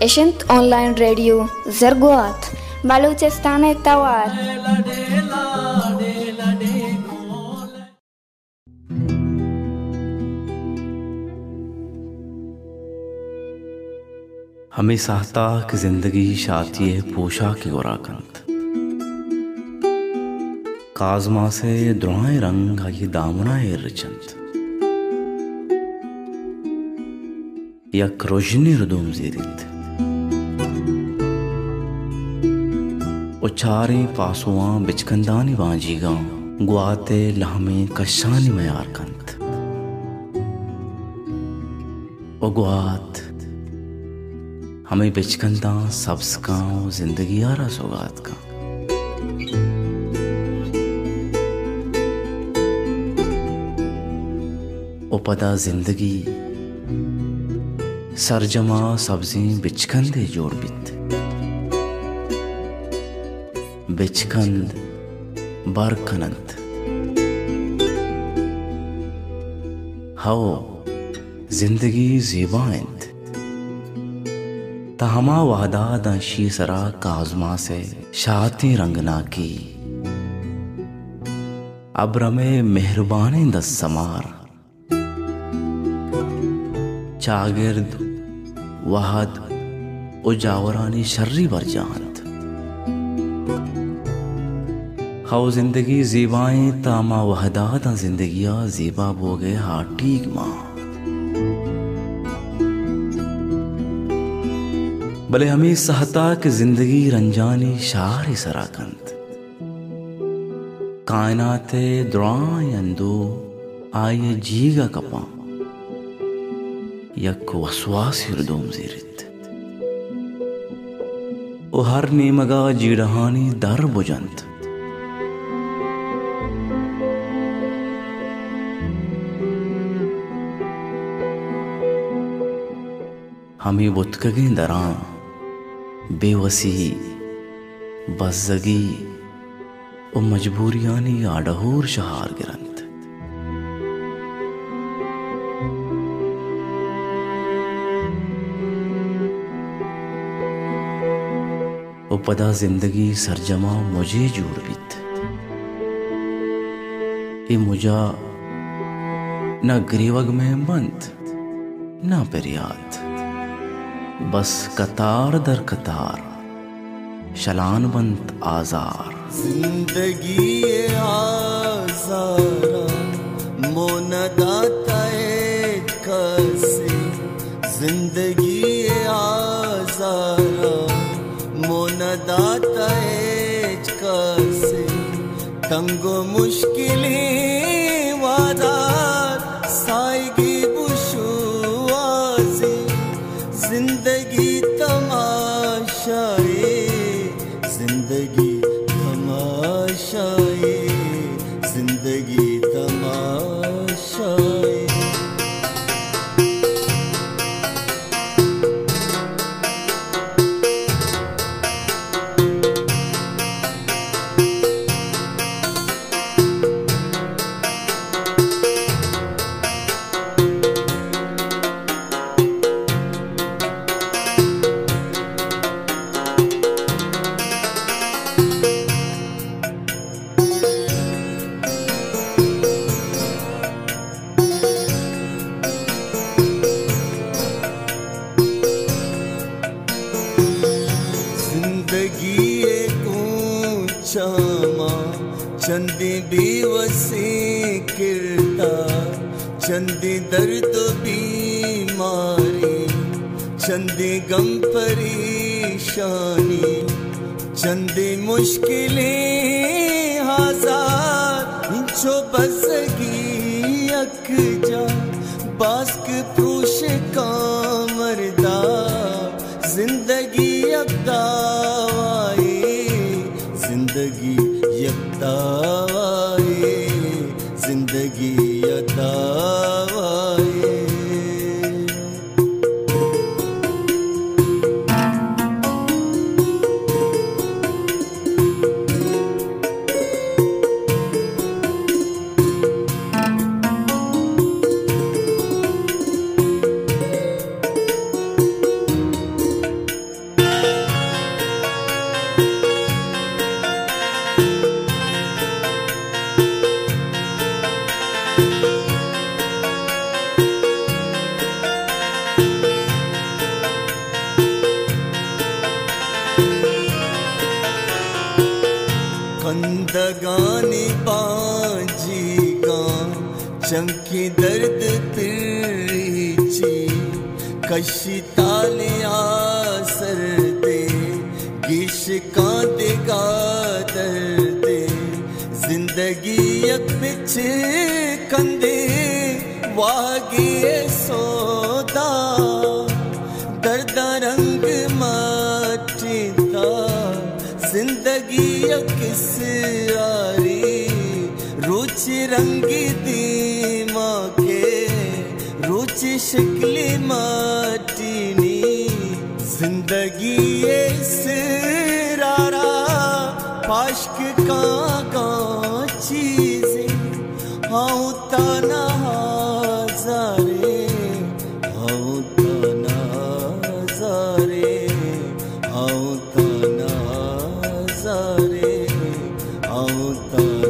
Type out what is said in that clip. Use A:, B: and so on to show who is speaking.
A: Ishint online radio Zarguat Baluchistan Tawar
B: हमें सहता कि ज़िंदगी शाती है पोशा की गोराकंत काजमा से द्रोए रंग, ये दामना है रचंत। यक रोशनी रुदुम जीरित। उचारे पासुआ बिचकंदानी बाजी गाँव गुआते लहमे कशानी मयार कंत। ओ गुआत, हमें बिचकंदा सब्स ज़िंदगी आरा सौगात का पदा ज़िंदगी, सरजमा सब्ज़ी बिचकंदे जोड़ बित। बिचकंद बरकनंत हाओ, ज़िंदगी जीबाइंत तहमा वादा दंशी सरा काजमा से शाती रंगना की। अब्रमे मेहरबानी दस समार। चागिर्द, वहद, उजावरानी शर्री बरजांत हाउ ज़िंदगी जीबाएँ तामा वहदात जिंदगिया जीबा बोगे हा ठीक माँ। भले हमें सहता कि ज़िंदगी रंजानी शार सराकंत कायनाते द्रायंदो आए जीगा कपा। यक वसवास हृदोम जीरित ओ हर नेमगा जीड़हानी दर बुजंत। हमें बुतकगे दरा। बेवसी बजगी ओ मजबूरियानी आडहूर शहार गिरंत। पदा ज़िंदगी सरजमा मुझे जोड़ बित। ए मुजा न ग्रीवग में बंत न पेरियात। बस कतार दर कतार शलान बंत आजार।
C: ज़िंदगी आजारा मोन दाता कसे ज़िंदगी आजारा मोन दाता कसे तंगो मुश्किली वादार साईगी ऊंचामा चंदी बेवसी किरता चंदी दर्द बीमारी, चंदी गम परेशानी। चंदी मुश्किलें हज़ार जो बसगी अक जा बास्क प्रूश का मरदा ज़िंदगी यकदावाए ज़िंदगी यकदावाए खंदगानी बाजी का चमकी दर्द तिरची कशी तालिया सरते गिश का देगा दर्दे ज़िंदगी एक पिछे कंदे वागी सौदा। दर्द रंग माटीता ज़िंदगी लगी अकिस आरी। रुच रंगी दी माँ के रुचि शिकली माटीनी ज़िंदगी ये सिरारा पाश्क का का हज़ार uh,